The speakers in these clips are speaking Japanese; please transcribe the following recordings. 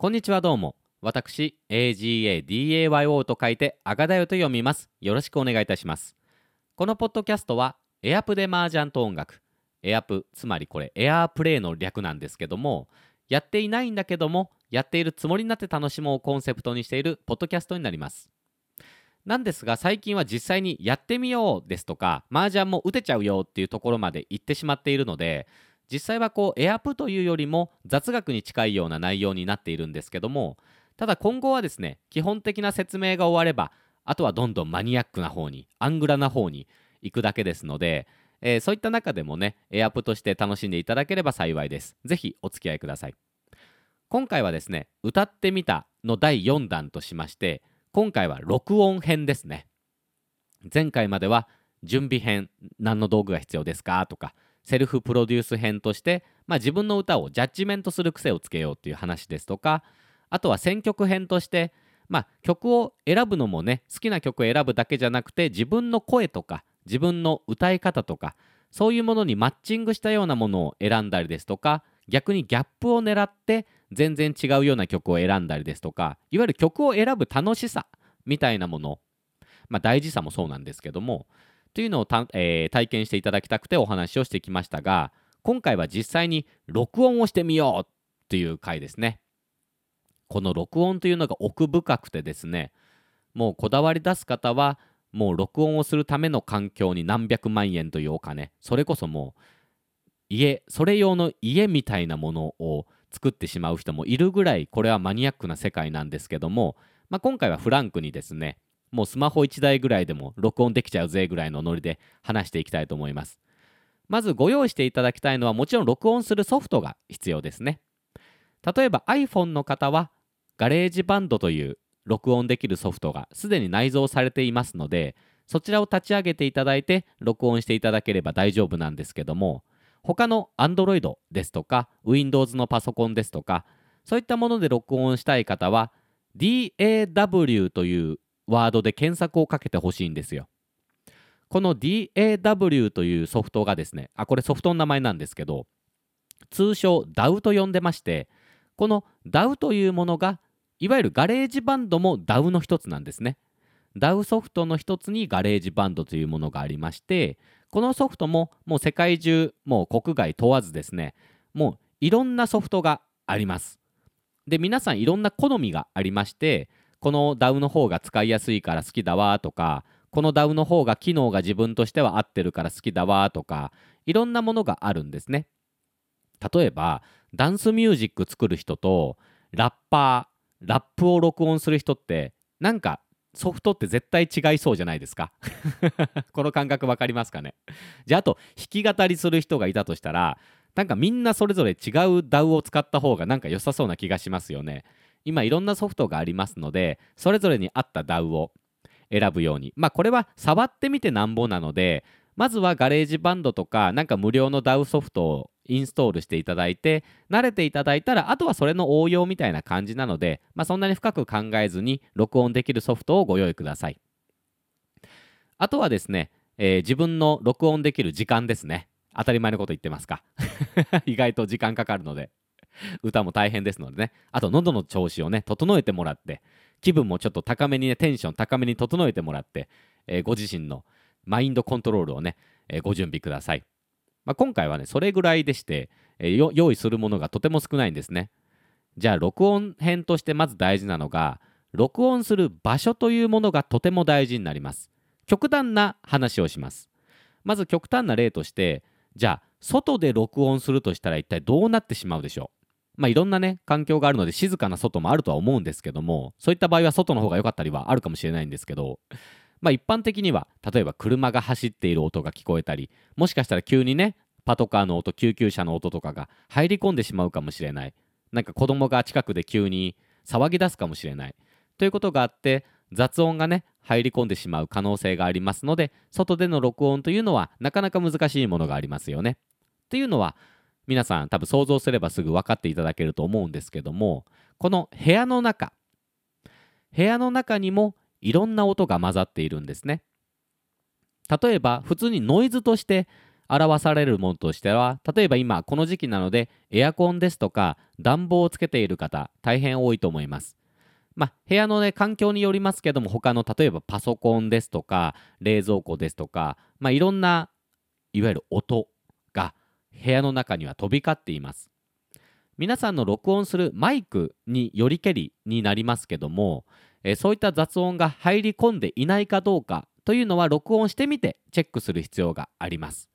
こんにちはどうも。私、AGADAYO と書いて、アガダヨと読みます。よろしくお願いいたします。このポッドキャストは、エアプで麻雀と音楽。エアプ、つまりこれ、エアープレイの略なんですけども、やっていないんだけども、やっているつもりになって楽しもうをコンセプトにしているポッドキャストになります。なんですが、最近は実際にやってみようですとか、麻雀も打てちゃうよっていうところまで行ってしまっているので、実際はこうエアプというよりも雑学に近いような内容になっているんですけどもただ今後はですね基本的な説明が終わればあとはどんどんマニアックな方にアングラな方に行くだけですので、えーそういった中でもねエアプとして楽しんでいただければ幸いです。ぜひお付き合いください。今回はですね歌ってみたの第4弾としまして今回は録音編ですね。前回までは準備編何の道具が必要ですかとかセルフプロデュース編として、まあ、自分の歌をジャッジメントする癖をつけようっていう話ですとかあとは選曲編として、まあ、曲を選ぶのもね好きな曲を選ぶだけじゃなくて自分の声とか自分の歌い方とかそういうものにマッチングしたようなものを選んだりですとか逆にギャップを狙って全然違うような曲を選んだりですとかいわゆる曲を選ぶ楽しさみたいなもの、まあ、大事さもそうなんですけどもというのをた、えー体験していただきたくてお話をしてきましたが今回は実際に録音をしてみようという回ですね。この録音というのが奥深くてですねもうこだわり出す方はもう録音をするための環境に何百万円というお金それこそもう家それ用の家みたいなものを作ってしまう人もいるぐらいこれはマニアックな世界なんですけども、まあ、今回はフランクにですねもうスマホ1台ぐらいでも録音できちゃうぜぐらいのノリで話していきたいと思います。まずご用意していただきたいのはもちろん録音するソフトが必要ですね。例えば iPhone の方は GarageBand という録音できるソフトがすでに内蔵されていますのでそちらを立ち上げていただいて録音していただければ大丈夫なんですけども他の Android ですとか Windows のパソコンですとかそういったもので録音したい方は DAW というワードで検索をかけてほしいんですよ。この DAW というソフトがですね、あ、これソフトの名前なんですけど、通称 DAW と呼んでまして、この DAW というものが、いわゆる GarageBand も DAW の一つなんですね。DAW ソフトの一つに GarageBand というものがありまして、このソフトももう世界中、もう国外問わずですね、もういろんなソフトがあります。で、皆さんいろんな好みがありまして、この DAW の方が使いやすいから好きだわとかこの DAW の方が機能が自分としては合ってるから好きだわとかいろんなものがあるんですね。例えばダンスミュージック作る人とラッパーラップを録音する人ってなんかソフトって絶対違いそうじゃないですか。この感覚わかりますかね。じゃああと弾き語りする人がいたとしたらなんかみんなそれぞれ違う DAW を使った方がなんか良さそうな気がしますよね。今いろんなソフトがありますのでそれぞれに合った DAW を選ぶように。まあこれは触ってみてなんぼなのでまずは GarageBand とかなんか無料の DAW ソフトをインストールしていただいて慣れていただいたらあとはそれの応用みたいな感じなので、まあ、そんなに深く考えずに録音できるソフトをご用意ください。あとはですね、えー自分の録音できる時間ですね。当たり前のこと言ってますか。意外と時間かかるので。歌も大変ですのでね。あと喉の調子をね整えてもらって気分もちょっと高めにねテンション高めに整えてもらって、えーご自身のマインドコントロールをね、えーご準備ください、まあ、今回はねそれぐらいでして、えー用意するものがとても少ないんですね。じゃあ録音編としてまず大事なのが録音する場所というものがとても大事になります。極端な話をします。まず極端な例としてじゃあ外で録音するとしたら一体どうなってしまうでしょう？まあいろんなね環境があるので静かな外もあるとは思うんですけどもそういった場合は外の方が良かったりはあるかもしれないんですけどまあ一般的には例えば車が走っている音が聞こえたりもしかしたら急にねパトカーの音救急車の音とかが入り込んでしまうかもしれないなんか子供が近くで急に騒ぎ出すかもしれないということがあって雑音がね入り込んでしまう可能性がありますので外での録音というのはなかなか難しいものがありますよね。っていうのは皆さん多分想像すればすぐ分かっていただけると思うんですけどもこの部屋の中部屋の中にもいろんな音が混ざっているんですね。例えば普通にノイズとして表されるものとしては例えば今この時期なのでエアコンですとか暖房をつけている方大変多いと思いますまあ、部屋の、ね、環境によりますけども他の例えばパソコンですとか冷蔵庫ですとか、まあ、いろんないわゆる音部屋の中には飛び交っています。皆さんの録音するマイクによりけりになりますけども、えそういった雑音が入り込んでいないかどうかというのは録音してみてチェックする必要があります。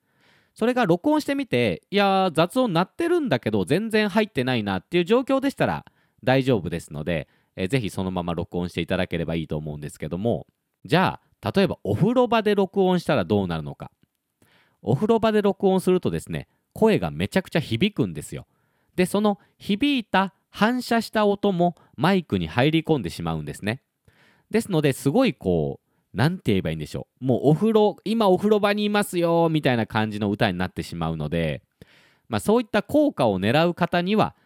それが録音してみていや雑音鳴ってるんだけど全然入ってないなっていう状況でしたら大丈夫ですので、えー、ぜひそのまま録音していただければいいと思うんですけどもじゃあ例えばお風呂場で録音したらどうなるのか。お風呂場で録音するとですね声がめちゃくちゃ響くんですよ。でその響いた反射した音もマイクに入り込んでしまうんですね。ですのですごいこう何て言えばいいんでしょう。もうお風呂今お風呂場にいますよみたいな感じの歌になってしまうので、まあ、そういった効果を狙う方には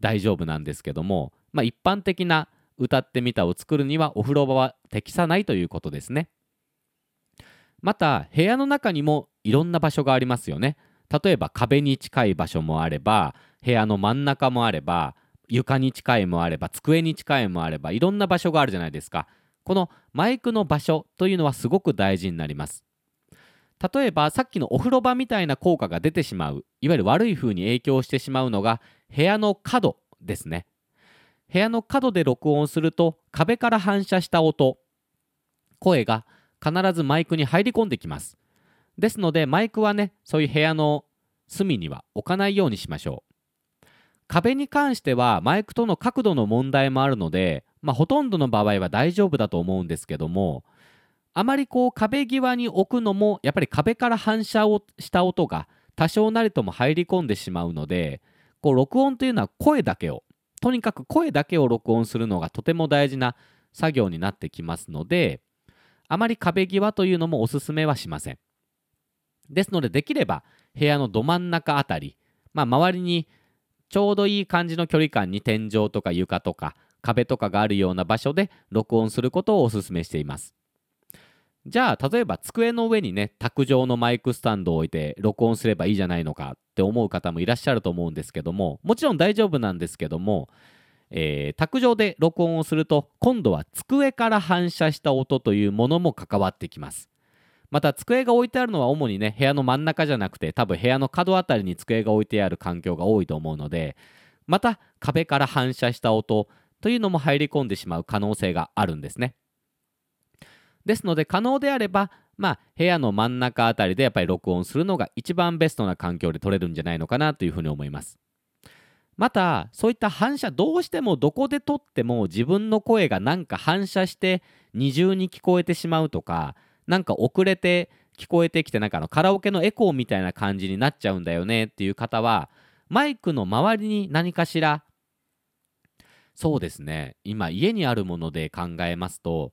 大丈夫なんですけども、まあ、一般的な歌ってみたを作るにはお風呂場は適さないということですね。また部屋の中にもいろんな場所がありますよね。例えば壁に近い場所もあれば部屋の真ん中もあれば床に近いもあれば机に近いもあればいろんな場所があるじゃないですか。このマイクの場所というのはすごく大事になります。例えばさっきのお風呂場みたいな効果が出てしまういわゆる悪い風に影響してしまうのが部屋の角ですね。部屋の角で録音すると壁から反射した音声が必ずマイクに入り込んできます。ですのでマイクはねそういう部屋の隅には置かないようにしましょう。壁に関してはマイクとの角度の問題もあるので、まあ、ほとんどの場合は大丈夫だと思うんですけどもあまりこう壁際に置くのもやっぱり壁から反射をした音が多少なりとも入り込んでしまうのでこう録音というのは声だけをとにかく声だけを録音するのがとても大事な作業になってきますのであまり壁際というのもおすすめはしません。ですのでできれば部屋のど真ん中あたり、まあ、周りにちょうどいい感じの距離感に天井とか床とか壁とかがあるような場所で録音することをお勧めしています。じゃあ例えば机の上にね卓上のマイクスタンドを置いて録音すればいいじゃないのかって思う方もいらっしゃると思うんですけどももちろん大丈夫なんですけども、えー、卓上で録音をすると今度は机から反射した音というものも関わってきます。また机が置いてあるのは主にね部屋の真ん中じゃなくて多分部屋の角あたりに机が置いてある環境が多いと思うのでまた壁から反射した音というのも入り込んでしまう可能性があるんですね。ですので可能であればまあ部屋の真ん中あたりでやっぱり録音するのが一番ベストな環境で撮れるんじゃないのかなというふうに思います。またそういった反射どうしてもどこで撮っても自分の声がなんか反射して二重に聞こえてしまうとかなんか遅れて聞こえてきてなんかあのカラオケのエコーみたいな感じになっちゃうんだよねっていう方はマイクの周りに何かしらそうですね。今家にあるもので考えますと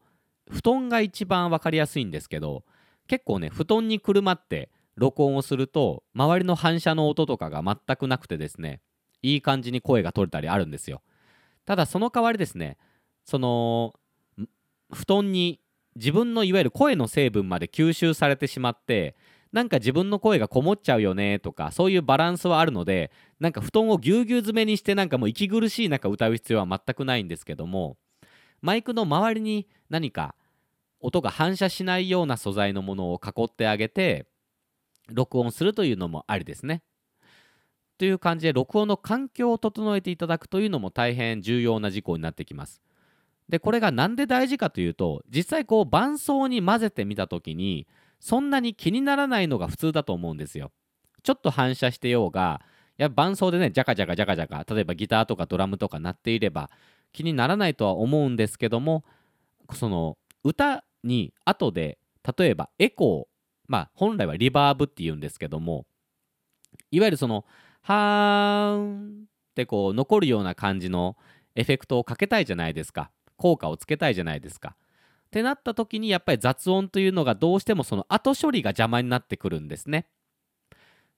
布団が一番分かりやすいんですけど結構ね布団にくるまって録音をすると周りの反射の音とかが全くなくてですねいい感じに声が取れたりあるんですよ。ただその代わりですねその布団に自分のいわゆる声の成分まで吸収されてしまってなんか自分の声がこもっちゃうよねとかそういうバランスはあるのでなんか布団をぎゅうぎゅう詰めにしてなんかもう息苦しい中歌う必要は全くないんですけどもマイクの周りに何か音が反射しないような素材のものを囲ってあげて録音するというのもありですね。という感じで録音の環境を整えていただくというのも大変重要な事項になってきます。でこれが何で大事かというと実際こう伴奏に混ぜてみた時にそんなに気にならないのが普通だと思うんですよ。ちょっと反射してようがいや伴奏でねジャカジャカジャカジャカ例えばギターとかドラムとか鳴っていれば気にならないとは思うんですけどもその歌に後で例えばエコーまあ本来はリバーブっていうんですけどもいわゆるそのはーんってこう残るような感じのエフェクトをかけたいじゃないですか。効果をつけたいじゃないですか。ってなった時にやっぱり雑音というのがどうしてもその後処理が邪魔になってくるんですね。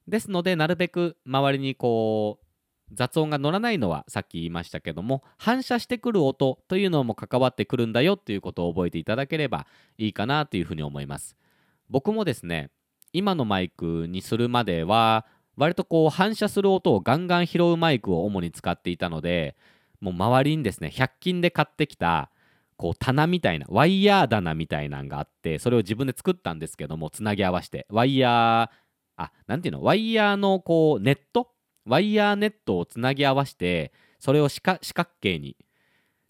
ですのでなるべく周りにこう雑音が乗らないのはさっき言いましたけども反射してくる音というのも関わってくるんだよっていうことを覚えていただければいいかなというふうに思います。僕もですね今のマイクにするまでは割とこう反射する音をガンガン拾うマイクを主に使っていたのでもう周りにですね100均で買ってきたこう棚みたいなワイヤー棚みたいなんがあってそれを自分で作ったんですけどもつなぎ合わせてワイヤーあなんていうのワイヤーのこうネット？ワイヤーネットをつなぎ合わせてそれを四角形に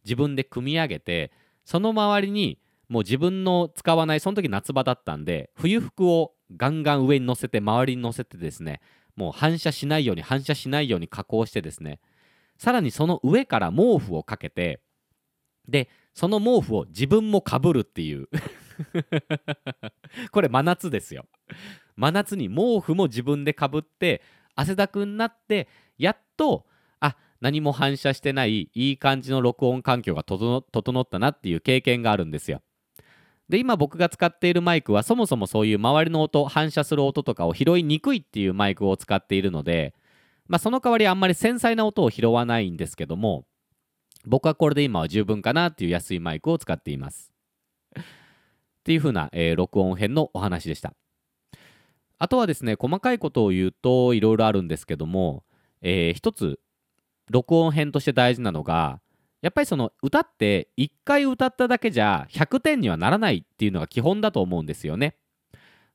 自分で組み上げてその周りにもう自分の使わないその時夏場だったんで冬服をガンガン上に乗せて周りに乗せてですねもう反射しないように反射しないように加工してですねさらにその上から毛布をかけてでその毛布を自分もかぶるっていう。これ真夏ですよ。真夏に毛布も自分でかぶって汗だくになってやっとあ何も反射してないいい感じの録音環境が整ったなっていう経験があるんですよ。で今僕が使っているマイクはそもそもそういう周りの音反射する音とかを拾いにくいっていうマイクを使っているので、まあ、その代わりあんまり繊細な音を拾わないんですけども僕はこれで今は十分かなっていう安いマイクを使っていますっていう風な、えー、録音編のお話でしたあとはですね細かいことを言うといろいろあるんですけども、えー、一つ録音編として大事なのがやっぱりその歌って1回歌っただけじゃ100点にはならないっていうのが基本だと思うんですよね。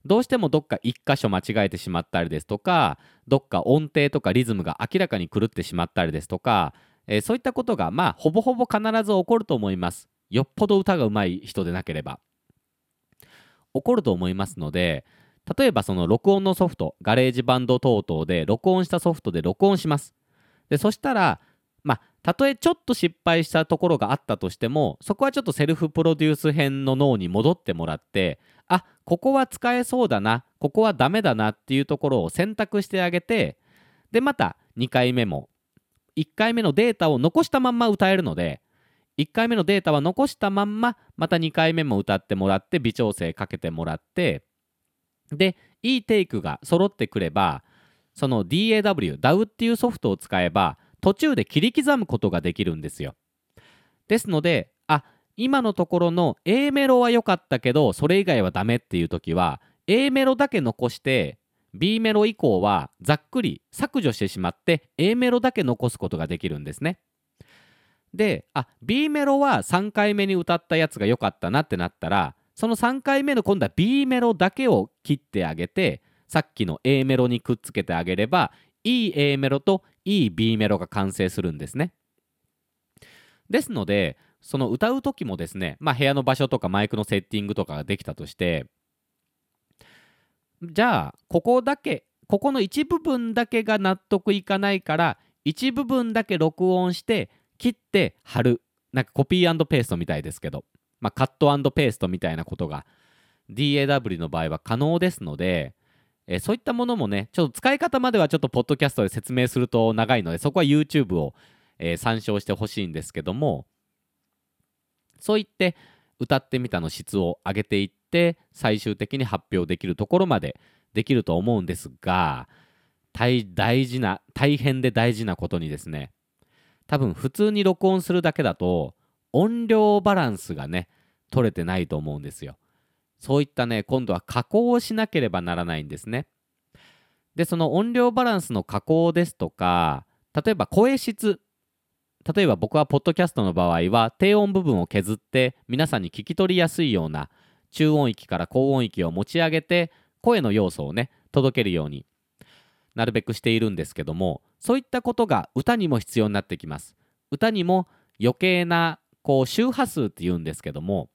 どうしてもどっか1箇所間違えてしまったりですとかどっか音程とかリズムが明らかに狂ってしまったりですとか、えー、そういったことがまあほぼほぼ必ず起こると思います。よっぽど歌が上手い人でなければ。起こると思いますので例えばその録音のソフト GarageBand 等々で録音したソフトで録音しますでそしたらまあたとえちょっと失敗したところがあったとしてもそこはちょっとセルフプロデュース編の脳に戻ってもらってあここは使えそうだなここはダメだなっていうところを選択してあげてでまた2回目も1回目のデータを残したまんま歌えるので1回目のデータは残したまんままた2回目も歌ってもらって微調整かけてもらってでいいテイクが揃ってくればその DAW DAW っていうソフトを使えば途中で切り刻むことができるんですよ。ですので今のところの A メロは良かったけどそれ以外はダメっていう時は A メロだけ残して B メロ以降はざっくり削除してしまって A メロだけ残すことができるんですね。であ B メロは3回目に歌ったやつが良かったなってなったらその3回目の今度は B メロだけを切ってあげてさっきの A メロにくっつけてあげればいい A メロといい B メロが完成するんですね。ですのでその歌う時もですね、まあ、部屋の場所とかマイクのセッティングとかができたとしてじゃあここだけここの一部分だけが納得いかないから一部分だけ録音して切って貼る。なんかコピーペーストみたいですけどまあ、カットペーストみたいなことが DAW の場合は可能ですので、え、そういったものもねちょっと使い方まではちょっとポッドキャストで説明すると長いのでそこは YouTube を、えー、参照してほしいんですけどもそう言って歌ってみたの質を上げていって最終的に発表できるところまでできると思うんですが大大事な大変で大事なことにですね多分普通に録音するだけだと音量バランスがね取れてないと思うんですよ。そういったね今度は加工をしなければならないんですね。でその音量バランスの加工ですとか例えば声質例えば僕はポッドキャストの場合は低音部分を削って皆さんに聞き取りやすいような中音域から高音域を持ち上げて声の要素をね届けるようになるべくしているんですけどもそういったことが歌にも必要になってきます。歌にも余計なこう周波数って言うんですけども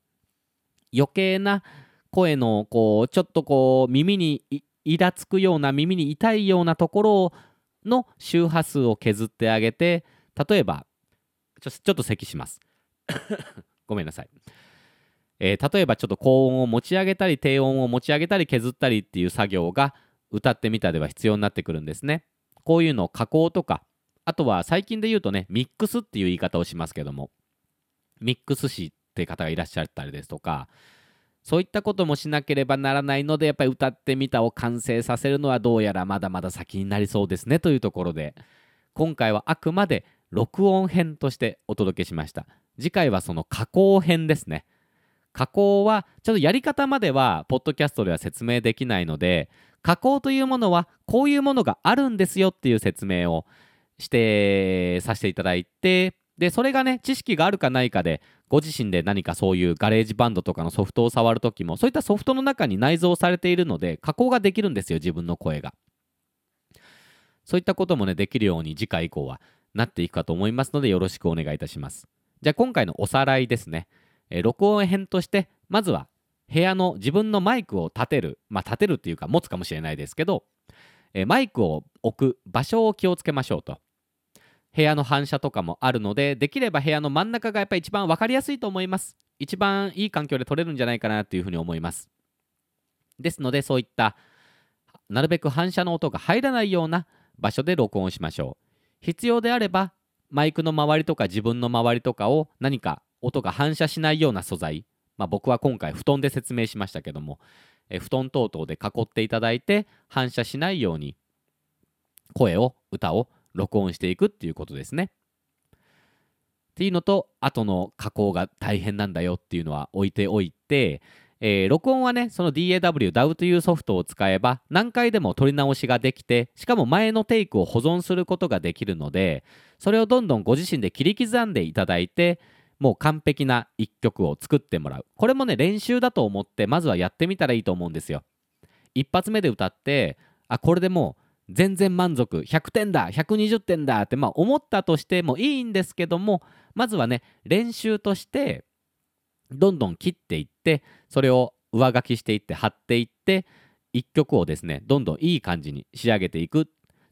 余計な声のこうちょっとこう耳にイラつくような耳に痛いようなところの周波数を削ってあげて例えばちょちょっと咳します。ごめんなさい、えー、例えばちょっと高音を持ち上げたり低音を持ち上げたり削ったりっていう作業が歌ってみたでは必要になってくるんですね。こういうのを加工とかあとは最近で言うとねミックスっていう言い方をしますけどもミックス師って方がいらっしゃったりですとかそういったこともしなければならないのでやっぱり歌ってみたを完成させるのはどうやらまだまだ先になりそうですねというところで今回はあくまで録音編としてお届けしました。次回はその加工編ですね。加工はちょっとやり方まではポッドキャストでは説明できないので加工というものはこういうものがあるんですよっていう説明をしてさせていただいてでそれがね知識があるかないかでご自身で何かそういう GarageBand とかのソフトを触るときもそういったソフトの中に内蔵されているので加工ができるんですよ自分の声が。そういったこともねできるように次回以降はなっていくかと思いますのでよろしくお願いいたします。じゃあ今回のおさらいですね、え録音編としてまずは部屋の自分のマイクを立てるまあ立てるっていうか持つかもしれないですけど、えマイクを置く場所を気をつけましょうと。部屋の反射とかもあるのでできれば部屋の真ん中がやっぱり一番分かりやすいと思います。一番いい環境で撮れるんじゃないかなというふうに思います。ですのでそういったなるべく反射の音が入らないような場所で録音しましょう。必要であればマイクの周りとか自分の周りとかを何か音が反射しないような素材まあ僕は今回布団で説明しましたけどもえ布団等々で囲っていただいて反射しないように声を歌を録音していくっていうことですね。っていうのと後の加工が大変なんだよっていうのは置いておいて、えー録音はねその DAW、DAW というソフトを使えば何回でも撮り直しができてしかも前のテイクを保存することができるのでそれをどんどんご自身で切り刻んでいただいてもう完璧な一曲を作ってもらう。これもね練習だと思ってまずはやってみたらいいと思うんですよ。一発目で歌ってあこれでもう全然満足100点だ120点だってまあ思ったとしてもいいんですけどもまずはね練習としてどんどん切っていってそれを上書きしていって貼っていって一曲をですねどんどんいい感じに仕上げていくっ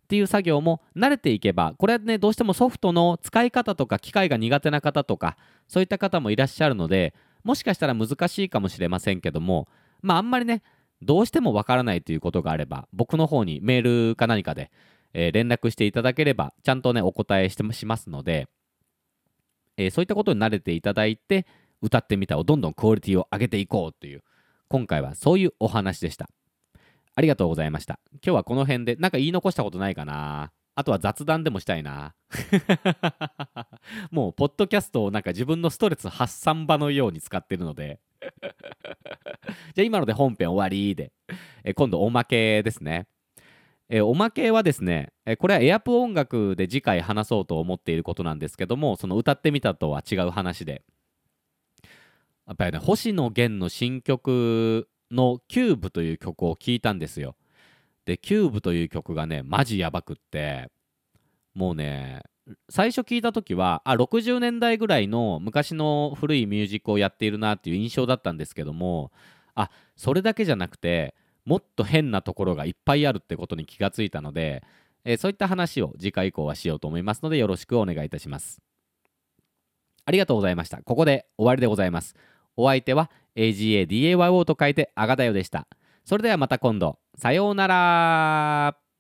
ていう作業も慣れていけばこれはねどうしてもソフトの使い方とか機械が苦手な方とかそういった方もいらっしゃるのでもしかしたら難しいかもしれませんけどもまああんまりねどうしてもわからないということがあれば僕の方にメールか何かで、えー連絡していただければちゃんとねお答えしてしますので、えーそういったことに慣れていただいて歌ってみたをどんどんクオリティを上げていこうという今回はそういうお話でした。ありがとうございました。今日はこの辺でなんか言い残したことないかな。あとは雑談でもしたいな。もうポッドキャストをなんか自分のストレス発散場のように使ってるので。じゃあ今ので本編終わりで、え今度おまけですね。えおまけはですね、えこれはエアプ音楽で次回話そうと思っていることなんですけども、その歌ってみたとは違う話で、やっぱりね、星野源の新曲の Cube という曲を聴いたんですよ。で、 Cube という曲がね、マジやばくって、もうね、最初聞いた時はあ60年代ぐらいの昔の古いミュージックをやっているなっていう印象だったんですけどもあそれだけじゃなくてもっと変なところがいっぱいあるってことに気がついたので、えーそういった話を次回以降はしようと思いますのでよろしくお願いいたします。ありがとうございました。ここで終わりでございます。お相手は AGADAYO と書いてあがだよでした。それではまた今度。さようなら。